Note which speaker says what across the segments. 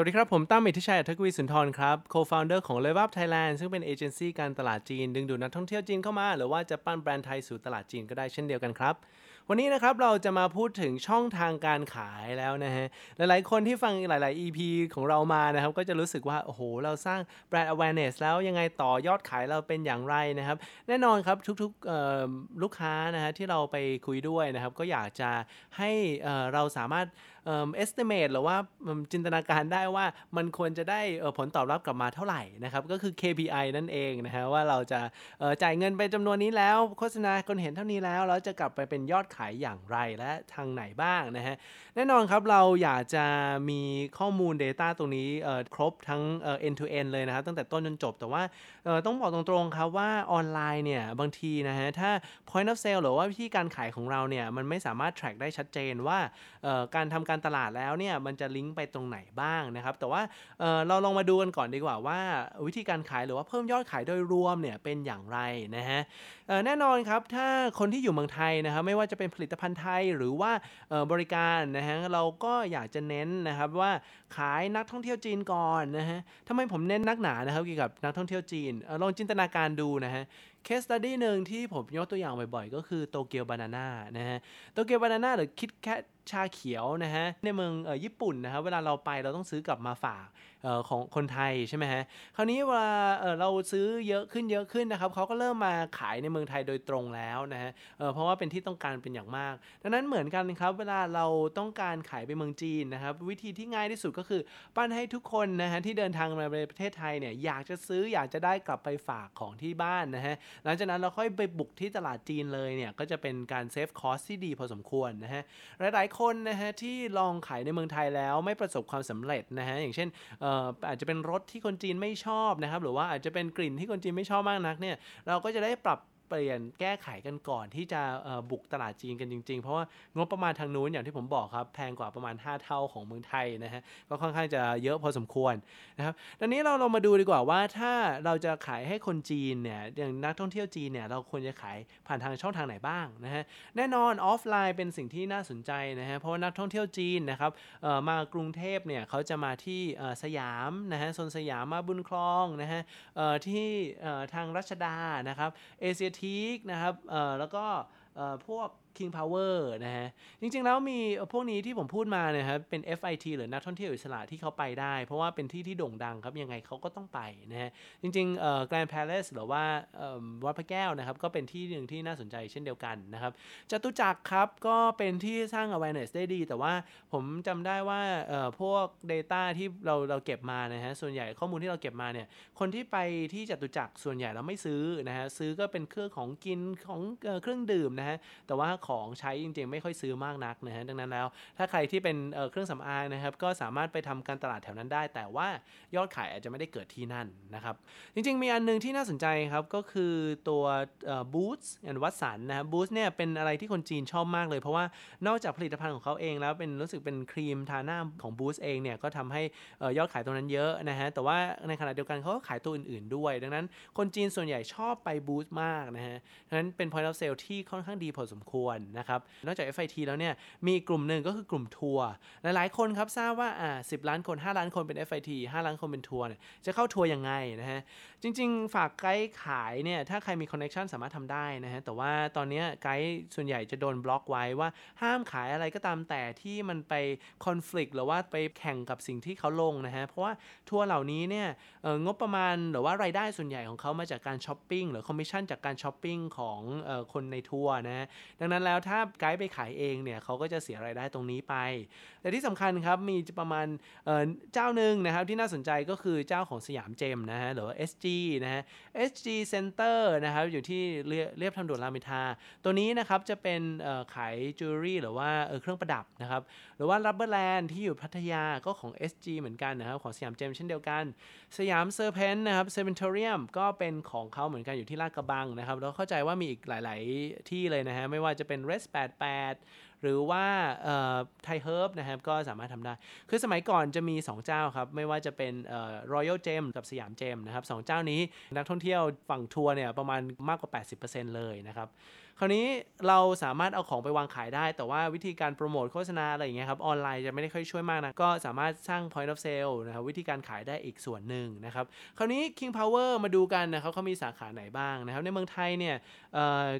Speaker 1: วัสดีครับ ผมตั้มอิทธิชัยอักวีสุนทรครับ co-founder ของ Live Up Thailand ซึ่งเป็นเอเจนซี่การตลาดจีน ดึงดูดนักท่องเที่ยวจีนเข้ามา หรือว่าจะปั้นแบรนด์ไทยสู่ตลาดจีนก็ได้เช่นเดียวกันครับ วันนี้นะครับเราจะมาพูดถึงช่องทางการขายแล้วนะฮะ หลายๆ คนที่ฟังหลาย ๆ EP ของเรามานะครับ ก็จะรู้สึกว่า โอ้โห เราสร้างแบรนด์ awareness แล้วยังไงต่อยอดขายเราเป็นอย่างไรนะครับ แน่นอนครับทุกๆลูกค้านะฮะที่เราไปคุยด้วยนะครับก็อยากจะให้เราสามารถ เอ่อ estimate หรือว่าจินตนาการได้ว่ามันควรจะได้ผลตอบรับกลับมาเท่าไหร่นะครับ ก็คือ KPI นั่นเองนะฮะว่าเราจะจ่ายเงินไปจำนวนนี้แล้ว โฆษณาคนเห็นเท่านี้แล้วแล้วจะกลับไปเป็นยอดขายอย่างไรและทางไหนบ้างนะฮะแน่นอนครับเราอยากจะมีข้อมูล Data ตรงนี้ครบทั้ง end to end เลยนะครับตั้งแต่ต้นจนจบ แต่ว่าต้องบอกตรงๆครับว่าออนไลน์เนี่ยบางทีนะฮะถ้า point of sale หรือว่าวิธีการขายของเราเนี่ยมันไม่สามารถ track ได้ชัดเจนว่าการทำการตลาดแล้วเนี่ยมันจะลิงก์ไปตรงไหนบ้างนะครับ แต่ว่าเเราลองมาดูกันก่อนดีกว่าว่าวิธีการขายหรือว่าเพิ่มยอดขายโดยรวมเนี่ยเป็นอย่างไรนะฮะแน่นอนครับถ้าคนที่อยู่เมืองไทยนะครับไม่ว่าจะเป็นผลิตภัณฑ์ไทยหรือว่าบริการนะฮะเราก็อยากจะเน้นนะครับว่าขายนักท่องเที่ยวจีนก่อนนะฮะทำไมผมเน้นนักหนานะครับเกี่ยวกับนักท่องเที่ยวจีนอลองจินตนาการดูนะฮะเคสตัดดี้หนึ่งที่ผมยกตัวอย่างบ่อยๆ ก็คือโตเกียวบานาน่านะฮะโตเกียวบานาน่าหรือคิดแค่ ชาเขียวนะฮะในเมืองเอ่อญี่ปุ่นนะครับเวลาเราไปเราต้องซื้อกลับมาฝากของคนไทยใช่ไหมฮะคราวนี้เวลาเราซื้อเยอะขึ้นเยอะขึ้นนะครับเขาก็เริ่มมาขายในเมืองไทยโดยตรงแล้วนะฮะเเพราะว่าเป็นที่ต้องการเป็นอย่างมาก ดังนั้นเหมือนกันครับเวลาเราต้องการขายไปเมืองจีนนะครับวิธีที่ง่ายที่สุดก็คือปั้นให้ทุกคนนะฮะที่เดินทางมาในประเทศไทยเนี่ยอยากจะซื้ออยากจะได้กลับไปฝากของที่บ้านนะฮะหลังจากนั้นเราค่อยไปบุกที่ตลาดจีนเลยเนี่ยก็จะเป็นการ save cost ที่ดีพอสมควรนะฮะหลายๆคนนะฮะที่ลองขายในเมืองไทยแล้วไม่ประสบความสำเร็จนะฮะอย่างเช่นอาจจะเป็นรสที่คนจีนไม่ชอบนะครับ หรือว่าอาจจะเป็นกลิ่นที่คนจีนไม่ชอบมากนักเนี่ย เราก็จะได้ปรับ เปลี่ยนแก้ไขกันก่อนที่จะบุกตลาดจีนกันจริง ๆ เพราะว่างบประมาณทางนู้นอย่างที่ผมบอกครับแพงกว่าประมาณ 5 เท่าของเมืองไทยนะฮะก็ค่อนข้างจะเยอะพอสมควรนะครับดังนี้เราเรามาดูดีกว่าว่าถ้าเราจะขายให้คนจีนเนี่ยอย่างนักท่องเที่ยวจีนเนี่ยเราควรจะขายผ่านทางช่องทางไหนบ้างนะฮะแน่นอนออฟไลน์เป็นสิ่งที่น่าสนใจนะฮะเพราะว่านักท่องเที่ยวจีนนะครับมากรุงเทพเนี่ยเขาจะมาที่สยามนะฮะโซนสยามมาบุญคลองนะฮะที่ทางรัชดานะครับเอเชียทีกนะครับเอ่อแล้วก็เอ่อพวก King Power นะฮะ จริงๆ แล้วมีพวกนี้ที่ผมพูดมาเนี่ยครับเป็น FIT หรือนักท่องเที่ยวอิสระที่เขาไปได้ เพราะว่าเป็นที่ที่โด่งดังครับ ยังไงเขาก็ต้องไปนะฮะ จริงๆเอ่อ Grand Palace หรือว่าวัดพระแก้วนะครับ ก็เป็นที่หนึ่งที่น่าสนใจเช่นเดียวกันนะครับจตุจักรครับ ก็เป็นที่สร้าง awareness ได้ดี แต่ว่าผมจำได้ว่าเอ่อพวก Data ที่เราเราเก็บมานะฮะส่วนใหญ่ข้อมูลที่เราเก็บมาเนี่ยคนที่ไปที่จตุจักรส่วนใหญ่เราไม่ซื้อนะฮะซื้อก็เป็นเครื่องของกินของเครื่องดื่มนะฮะแต่ว่าของใช้จริงๆ ไม่ค่อยซื้อมากนักนะฮะดังนั้นแล้ว ถ้าใครที่เป็นเเครื่องสำอางนะครับก็สามารถไปทำการตลาดแถวนั้นได้ แต่ว่ายอดขายอาจจะไม่ได้เกิดที่นั่นนะครับ จริงๆ มีอันหนึงที่น่าสนใจครับก็คือตัวบูธส์แอนวัตสันนะครับบูธเนี่ยเป็นอะไรที่คนจีนชอบมากเลย เพราะว่านอกจากผลิตภัณฑ์ของเขาเองแล้วเป็นรู้สึกเป็นครีมทาหน้าของบูธเองเนี่ยก็ทำให้ยอดขายตรงนั้นเยอะนะฮะแต่ว่าในขณะเดียวกันเขาก็ขายตัวอื่นๆด้วย ดังนั้นคนจีนส่วนใหญ่ชอบไปบูธมากนะฮะดังนั้นเป็น point of sale ที่ค่อนข้างดีพอสมควรนะครับนอกจาก FIT แล้วเนี่ยมีกลุ่มหนึ่งก็คือกลุ่มทัวร์หลายๆคนครับทราบว่าอ่า10ล้านคน 5 ล้านคนเป็น FIT 5 ล้านคนเป็นทัวร์เนี่ยจะเข้าทัวร์ยังไงนะฮะจริง ๆ ฝากไกด์ขายเนี่ยถ้าใครมีคอนเน t ชันสามารถทำได้นะฮะแต่ว่าตอนนี้ไกด์ส่วนใหญ่จะโดนบล็อกไว้ว่าห้ามขายอะไรก็ตามแต่ที่มันไปคอน FLICT หรือว่าไปแข่งกับสิ่งที่เขาลงนะฮะเพราะว่าทัวร์เหล่านี้เนี่ยเอ่องบประมาณหรือว่ารายได้ส่วนใหญ่ของเขามาจากการช้อปปิ้งหรือคอมมิชชั่นจากการช้อปปิ้งของคนในทัวร์นะฮะดังนั้นแล้วถ้าไกด์ไปขายเองเนี่ยเขาก็จะเสียรายได้ตรงนี้ไป แต่ที่สำคัญครับมีประมาณเจ้าหนึ่งนะครับที่น่าสนใจก็คือเจ้าของสยามเจมนะฮะหรือว่า SG นะฮะ SG Center นะครับอยู่ที่เลียบทางด่วนรามอินทราตัวนี้นะครับจะเป็นขายจิวเวลรี่หรือว่าเครื่องประดับนะครับหรือว่า Rubber Land ที่อยู่พัทยาก็ของ SG เหมือนกันนะครับของสยามเจมเช่นเดียวกัน Siam Serpen นะครับ Serpentarium ก็เป็นของเขาเหมือนกันอยู่ที่ลาดกระบังนะครับแล้วเข้าใจว่ามีอีกหลาย ๆ ที่เลยนะฮะไม่ว่าจะเป็น Res 88 หรือว่าไทเฮิร์บนะครับก็สามารถทำได้ คือสมัยก่อนจะมี 2 เจ้าครับ ไม่ว่าจะเป็นรอยัลเจมกับสยามเจมนะครับ2 เจ้านี้นักท่องเที่ยวฝั่งทัวร์เนี่ยประมาณมากกว่า 80%เลยนะครับ คราวนี้เราสามารถเอาของไปวางขายได้ แต่ว่าวิธีการโปรโมทโฆษณาอะไรอย่างเงี้ยครับออนไลน์จะไม่ได้ค่อยช่วยมากนะ ก็สามารถสร้าง point of sale นะครับวิธีการขายได้อีกส่วนหนึ่งนะครับ คราวนี้ King Power มาดูกันนะครับเขามีสาขาไหนบ้างนะครับ ในเมืองไทยเนี่ย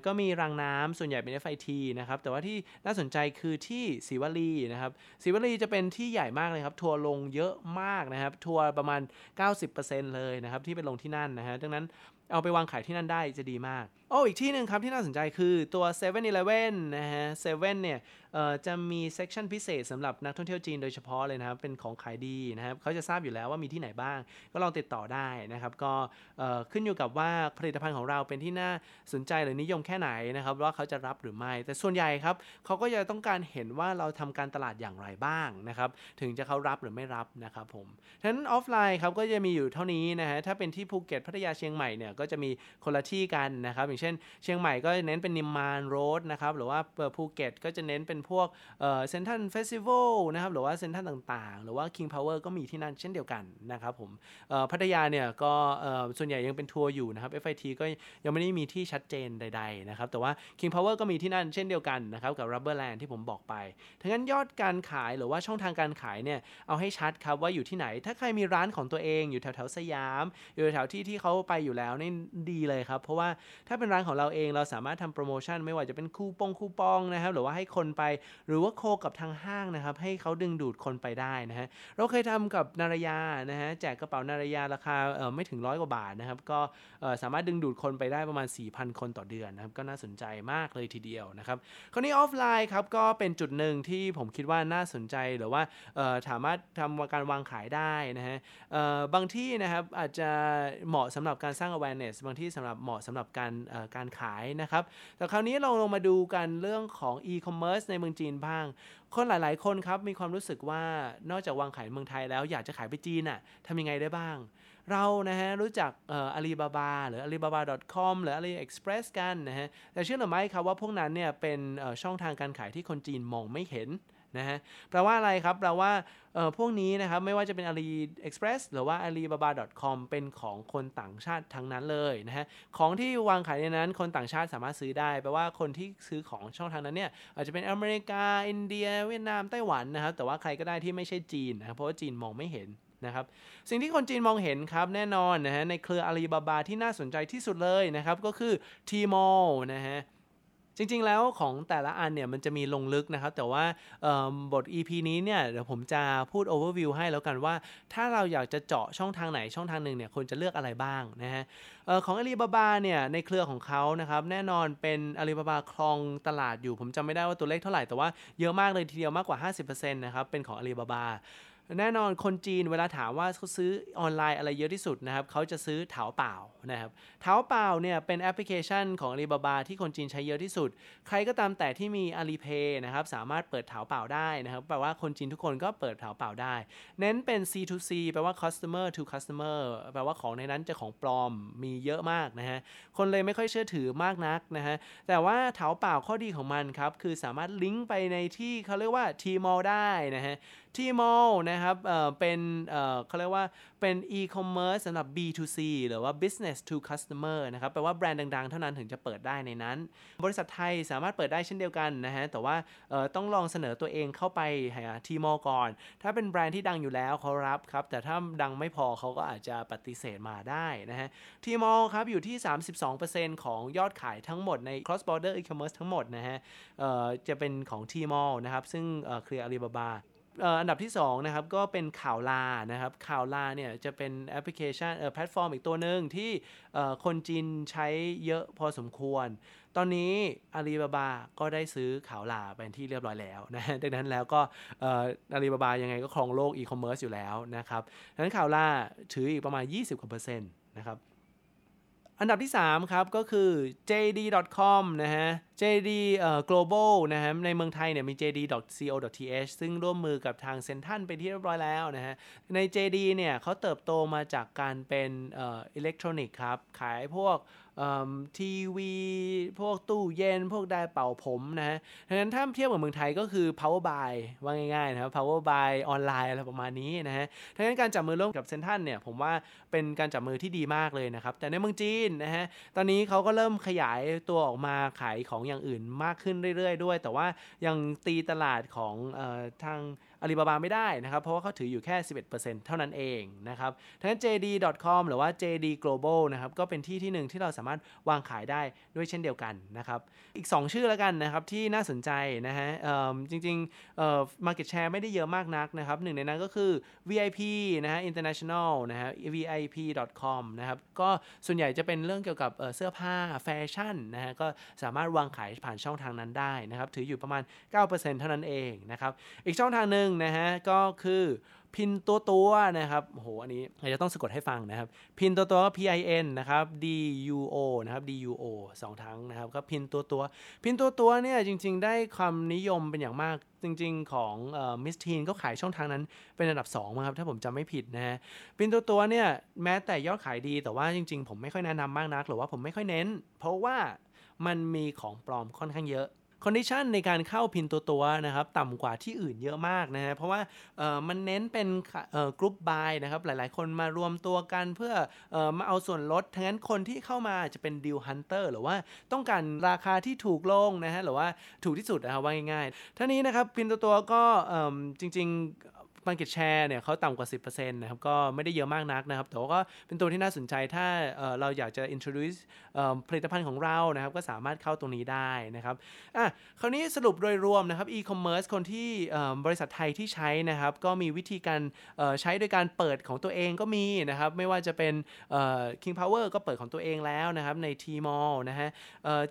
Speaker 1: ก็มีรางน้ำส่วนใหญ่เป็น FIT นะครับ แต่ว่าที่น่าสนใจคือที่ศิวลีนะครับศิวลีจะเป็นที่ใหญ่มากเลยครับ ทัวร์ลงเยอะมากนะครับ ทัวร์ประมาณ 90%เลยนะครับที่ไปลงที่นั่นนะฮะดังนั้น เอาไปวางขายที่นั่นได้จะดีมากโอ้อีกที่หนึ่งครับที่น่าสนใจคือตัว7 e เ e ่ e อนะฮะเซเว่นเนี่ยจะมี section พิเศษสำหรับนักท่องเที่ยวจีนโดยเฉพาะเลยนะครับ เป็นของขายดีนะครับเขาจะทราบอยู่แล้วว่ามีที่ไหนบ้าง ก็ลองติดต่อได้นะครับ ก็ขึ้นอยู่กับว่าผลิตภัณฑ์ของเราเป็นที่น่าสนใจหรือนิยมแค่ไหนนะครับ ว่าเขาจะรับหรือไม่ แต่ส่วนใหญ่ครับเขาก็จะต้องการเห็นว่าเราทำการตลาดอย่างไรบ้างนะครับ ถึงจะเขารับหรือไม่รับนะครับผมฉะนั้นออฟไลน์ครับก็จะมีอยู่เท่านี้นะฮะถ้าเป็นที่ภูเก็ตพัทยาเชียงใหม่เนี่ยก็จะมีคนละที่กันนะครับ อย่างเช่น เชียงใหม่ก็เน้นเป็นนิมมาน Road นะครับหรือว่าภูเก็ตก็จะเน้นเป็นพวกเซ็นทรัลเฟสติวัลนะครับหรือว่าเซ็นทรัลต่างๆ หรือว่า King Power ก็มีที่นั่นเช่นเดียวกันนะครับผมพัทยาเนี่ยก็ส่วนใหญ่ยังเป็นทัวร์อยู่นะครับ FIT ก็ยังไม่ได้มีที่ชัดเจนใด ๆ นะครับ แต่ว่า King Power ก็มีที่นั่นเช่นเดียวกันนะครับกับ Rubberland ที่ผมบอกไปทั้งนั้นยอดการขายหรือว่าช่องทางการขายเนี่ยเอาให้ชัดครับว่าอยู่ที่ไหน ถ้าใครมีร้านของตัวเองอยู่แถวๆสยาม อยู่แถวที่ที่เขาไปอยู่แล้วนี่ดีเลยครับ เพราะว่าถ้าเป็นร้านของเราเองเราสามารถทำโปรโมชั่นไม่ว่าจะเป็นคูปองคูปองนะครับหรือว่าให้คนไป หรือว่าโคกับทางห้างนะครับให้เขาดึงดูดคนไปได้นะฮะเราเคยทำกับนารยานะฮะแจกกระเป๋านารยาราคาไม่ถึงร้อยกว่าบาทนะครับก็สามารถดึงดูดคนไปได้ประมาณ 4,000 คนต่อเดือนนะครับก็น่าสนใจมากเลยทีเดียวนะครับคราวนี้ออฟไลน์ครับก็เป็นจุดหนึ่งที่ผมคิดว่าน่าสนใจหรือว่าสามารถทำการวางขายได้นะฮะบางที่นะครับอาจจะเหมาะสำหรับการสร้าง awareness บางที่สำหรับเหมาะสำหรับการการขายนะครับ แต่คราวนี้เราลงมาดูกันเรื่องของ e-commerce ในเมืองจีนบ้าง คนหลาย ๆ คนครับมีความรู้สึกว่านอกจากวางขายเมืองไทยแล้วอยากจะขายไปจีนอะ่ะทำยังไงได้บ้าง เรานะฮะรู้จักอาลีบาบาหรือ alibaba.com หรือ AliExpress กันนะฮะแต่เชื่อหรือไม่ครับว่าพวกนั้นเนี่ยเป็นช่องทางการขายที่คนจีนมองไม่เห็น นะฮะแปลว่าอะไรครับแปลว่าพวกนี้นะครับไม่ว่าจะเป็น AliExpress หรือว่า Alibaba.com เป็นของคนต่างชาติทั้งนั้นเลยนะฮะของที่วางขายในนั้นคนต่างชาติสามารถซื้อได้แปลว่าคนที่ซื้อของช่องทางนั้นเนี่ยอาจจะเป็นอเมริกา อินเดีย เวียดนามไต้หวันนะครับแต่ว่าใครก็ได้ที่ไม่ใช่จีนนะครับเพราะว่าจีนมองไม่เห็นนะครับสิ่งที่คนจีนมองเห็นครับแน่นอนนะฮะในเครืออาลีบาบาที่น่าสนใจที่สุดเลยนะครับก็คือ Tmall นะฮะ จริงๆแล้วของแต่ละอันเนี่ยมันจะมีลงลึกนะครับ แต่ว่าบท EP นี้เนี่ยเดี๋ยวผมจะพูด overview ให้แล้วกันว่า ถ้าเราอยากจะเจาะช่องทางไหนช่องทางหนึ่งเนี่ยควรจะเลือกอะไรบ้างนะฮะของอาลีบาบาเนี่ยในเครือของเขานะครับแน่นอนเป็นอาลีบาบาคลองตลาดอยู่ ผมจำไม่ได้ว่าตัวเลขเท่าไหร่แต่ว่าเยอะมากเลยทีเดียวมากกว่า 50%นะครับเป็นของอาลีบาบา แน่นอนคนจีนเวลาถามว่าเขาซื้อออนไลน์อะไรเยอะที่สุดนะครับเขาจะซื้อเถาเปล่านะครับเถาเปล่าเนี่ยเป็นแอปพลิเคชันของ Alibaba ที่คนจีนใช้เยอะที่สุด ใครก็ตามแต่ที่มี Alipay นะครับสามารถเปิดเถาเปล่าได้นะครับแปลว่าคนจีนทุกคนก็เปิดเถาเปล่าได้ เน้นเป็น C2C แปลว่า customer to customer แปลว่าของในนั้นจะของปลอมมีเยอะมากนะฮะคนเลยไม่ค่อยเชื่อถือมากนักนะฮะแต่ว่าเถาเปล่าข้อดีของมันครับคือสามารถลิงก์ไปในที่เขาเรียกว่า Tmall ได้นะฮะ ที่มอลนะครับเเป็นเเขาเรียกว่าเป็น e-commerce สำหรับ B2C หรือว่า business to customer นะครับแปลว่าแบรนด์ดังๆ เท่านั้นถึงจะเปิดได้ในนั้น บริษัทไทยสามารถเปิดได้เช่นเดียวกันนะฮะแต่ว่าต้องลองเสนอตัวเองเข้าไปหาทีมอลก่อน ถ้าเป็นแบรนด์ที่ดังอยู่แล้วเขารับครับ แต่ถ้าดังไม่พอเขาก็อาจจะปฏิเสธมาได้นะฮะTmall ครับอยู่ที่ 32%ของยอดขายทั้งหมดใน cross border e-commerce ทั้งหมดนะฮะจะเป็นของ Tmall นะครับซึ่งเคลียร์อาลีบาบา อันดับที่2นะครับก็เป็น Kaola นะครับ Kaola เนี่ยจะเป็นแอปพลิเคชันแพลตฟอร์มอีกตัวหนึ่งที่คนจีนใช้เยอะพอสมควร ตอนนี้อาลีบาบาก็ได้ซื้อ Kaola เป็นที่เรียบร้อยแล้วนะดังนั้นแล้วก็อาลีบาบายังไงก็ครองโลกอีคอมเมิร์ซอยู่แล้วนะครับดังนั้นข่าวลาถืออีกประมาณ 20กว่าเปอร์เซ็นต์นะครับ อันดับที่ 3 ครับ ก็คือ JD.com นะฮะ JD global นะฮะ ในเมืองไทยเนี่ยมี JD.co.th ซึ่งร่วมมือกับทางเซนทันไปที่เรียบร้อยแล้วนะฮะ ใน JD เนี่ยเขาเติบโตมาจากการเป็นอิเล็กทรอนิกส์ครับ ขายพวก ทีวี พวกตู้เย็น พวกไดเป่าผมนะฮะดังนั้นถ้าเทียบกับเมืองไทยก็คือ power buy ว่าง่ายๆนะครับ power buy ออนไลน์อะไรประมาณนี้นะฮะดังนั้นการจับมือร่วมกับเซนทันเนี่ยผมว่าเป็นการจับมือที่ดีมากเลยนะครับ แต่ในเมืองจีนนะฮะตอนนี้เขาก็เริ่มขยายตัวออกมาขายของอย่างอื่นมากขึ้นเรื่อยๆ ด้วย แต่ว่ายังตีตลาดของออทาง อาลีบาบาไม่ได้นะครับ เพราะว่าเขาถืออยู่แค่ 11%เท่านั้นเองนะครับทั้งนั้น JD.com หรือว่า JD Global นะครับก็เป็นที่ที่หนึ่งที่เราสามารถวางขายได้ด้วยเช่นเดียวกันนะครับอีก 2 ชื่อแล้วกันนะครับที่น่าสนใจนะฮะจริงๆ market share ไม่ได้เยอะมากนักนะครับหนึ่งในนั้นก็คือ VIP นะฮะ international นะฮะ VIP.com นะครับก็ส่วนใหญ่จะเป็นเรื่องเกี่ยวกับเสื้อผ้าแฟชั่นนะฮะก็สามารถวางขายผ่านช่องทางนั้นได้นะครับถืออยู่ประมาณ 9%เท่านั้นเองนะครับอีกช่องทางหนึ่งนะฮะก็คือพินตัวตัวนะครับโหอันนี้อาจจะต้องสะกดให้ฟังนะครับ พินตัวตัวก็ P I N นะครับ D U O นะครับ D U O สองครั้งนะครับก็ Pinduoduo Pinduoduo เนี่ยจริง ๆ ได้ความนิยมเป็นอย่างมากจริง ๆ ของมิสทีนก็ขายช่องทางนั้นเป็นอันดับ2ครับถ้าผมจำไม่ผิดนะฮะ Pinduoduo เนี่ยแม้แต่ยอดขายดีแต่ว่าจริง ๆ ผมไม่ค่อยแนะนำมากนัก หรือว่าผมไม่ค่อยเน้น เพราะว่ามันมีของปลอมค่อนข้างเยอะ condition ในการเข้า Pinduoduo นะครับต่ำกว่าที่อื่นเยอะมากนะฮะเพราะว่ามันเน้นเป็นgroup buy นะครับหลายๆ คนมารวมตัวกันเพื่อออมาเอาส่วนลดดังนั้นคนที่เข้ามาจะเป็น deal hunter หรือว่าต้องการราคาที่ถูกลงนะฮะหรือว่าถูกที่สุดนะครับว่าง่ายๆเท่านี้นะครับ Pinduoduo ก็จริง Market Share เนี่ยเขาต่ำกว่า 10%นะครับก็ไม่ได้เยอะมากนักนะครับ แต่ว่าก็เป็นตัวที่น่าสนใจถ้าเราอยากจะ introduce ผลิตภัณฑ์ของเรานะครับก็สามารถเข้าตรงนี้ได้นะครับอะคราวนี้สรุปโดยรวมนะครับ e-commerce คนที่บริษัทไทยที่ใช้นะครับ ก็มีวิธีการใช้โดยการเปิดของตัวเองก็มีนะครับ ไม่ว่าจะเป็น King Power ก็เปิดของตัวเองแล้วนะครับใน Tmall นะฮะ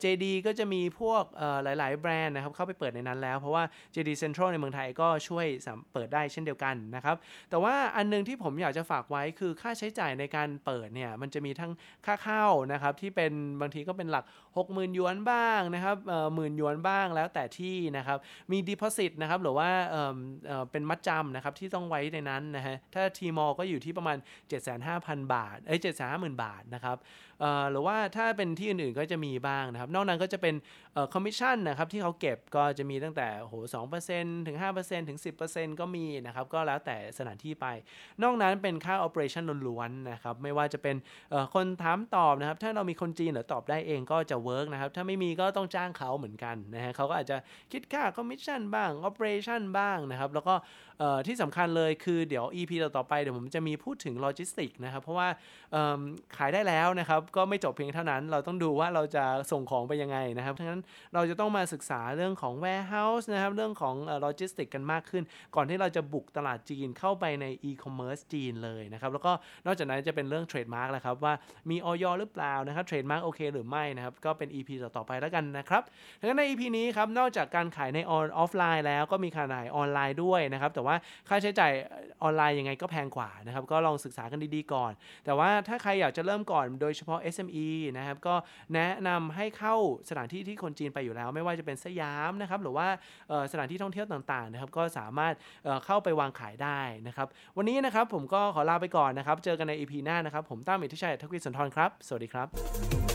Speaker 1: JD ก็จะมีพวกหลาย ๆ แบรนด์นะครับเข้าไปเปิดในนั้นแล้ว เพราะว่า JD Central ในเมืองไทยก็ช่วยเปิดได้เช่นเดียวกันนนะครับ แต่ว่าอันนึงที่ผมอยากจะฝากไว้คือค่าใช้จ่ายในการเปิดเนี่ยมันจะมีทั้งค่าเข้านะครับที่เป็นบางทีก็เป็นหลัก 60,000หยวนบ้างนะครับหมื่นหยวนบ้างแล้วแต่ที่นะครับมี deposit นะครับหรือว่าเป็นมัดจำนะครับที่ต้องไว้ในนั้นนะฮะถ้า Tmall ก็อยู่ที่ประมาณ 75,000 บาทเอ้ย750,000บาทนะครับหรือว่าถ้าเป็นที่อื่นๆก็จะมีบ้างนะครับ นอกนั้นก็จะเป็นคอมมิชชั่นนะครับที่เขาเก็บก็จะมีตั้งแต่โหสองเปอร์เซ็นต์ถึงห้าเปอร์เซ็นต์ถึงสิบเปอร์เซ็นต์ก็มีนะครับ ก็แล้วแต่สถานที่ไป นอกนั้นเป็นค่า operation ล้วนๆนะครับ ไม่ว่าจะเป็นคนถามตอบนะครับ ถ้าเรามีคนจีนหรือตอบได้เองก็จะ work นะครับ ถ้าไม่มีก็ต้องจ้างเขาเหมือนกันนะฮะเขาก็อาจจะคิดค่าคอมมิชชั่นบ้าง operation บ้างนะครับ แล้วก็ที่สำคัญเลยคือเดี๋ยว EP ต่อไปเดี๋ยวผมจะมีพูดถึงโลจิสติกนะครับ เพราะว่าขายได้แล้วนะครับก็ไม่จบเพียงเท่านั้น เราต้องดูว่าเราจะส่งของไปยังไงนะครับดังนั้นเราจะต้องมาศึกษาเรื่องของ warehouse นะครับเรื่องของโลจิสติกกันมากขึ้น ก่อนที่เราจะบุกตลาดจีนเข้าไปใน e-commerce จีนเลยนะครับแล้วก็นอกจากนั้นจะเป็นเรื่อง trademark แล้วครับว่ามีอย. หรือเปล่านะครับ trademark โอเคหรือไม่นะครับก็เป็น EP ต่อๆไปแล้วกันนะครับดังนั้นใน EP นี้ครับนอกจากการขายในออฟไลน์แล้วก็มีการขายออนไลน์ด้วยนะครับแต่ว่าค่าใช้จ่ายออนไลน์ยังไงก็แพงกว่านะครับก็ลองศึกษากันดีๆก่อน แต่ว่าถ้าใครอยากจะเริ่มก่อนโดยเฉพาะ SME นะครับก็แนะนำให้เข้าสถานที่ที่คนจีนไปอยู่แล้ว ไม่ว่าจะเป็นสยามนะครับหรือว่าสถานที่ท่องเที่ยวต่างๆนะครับก็สามารถเข้าไปวางขายได้นะครับวันนี้นะครับผมก็ขอลาไปก่อนนะครับเจอกันใน EP หน้านะครับผมตั้มอิทธิชัยทักวิสุนทรครับ สวัสดีครับ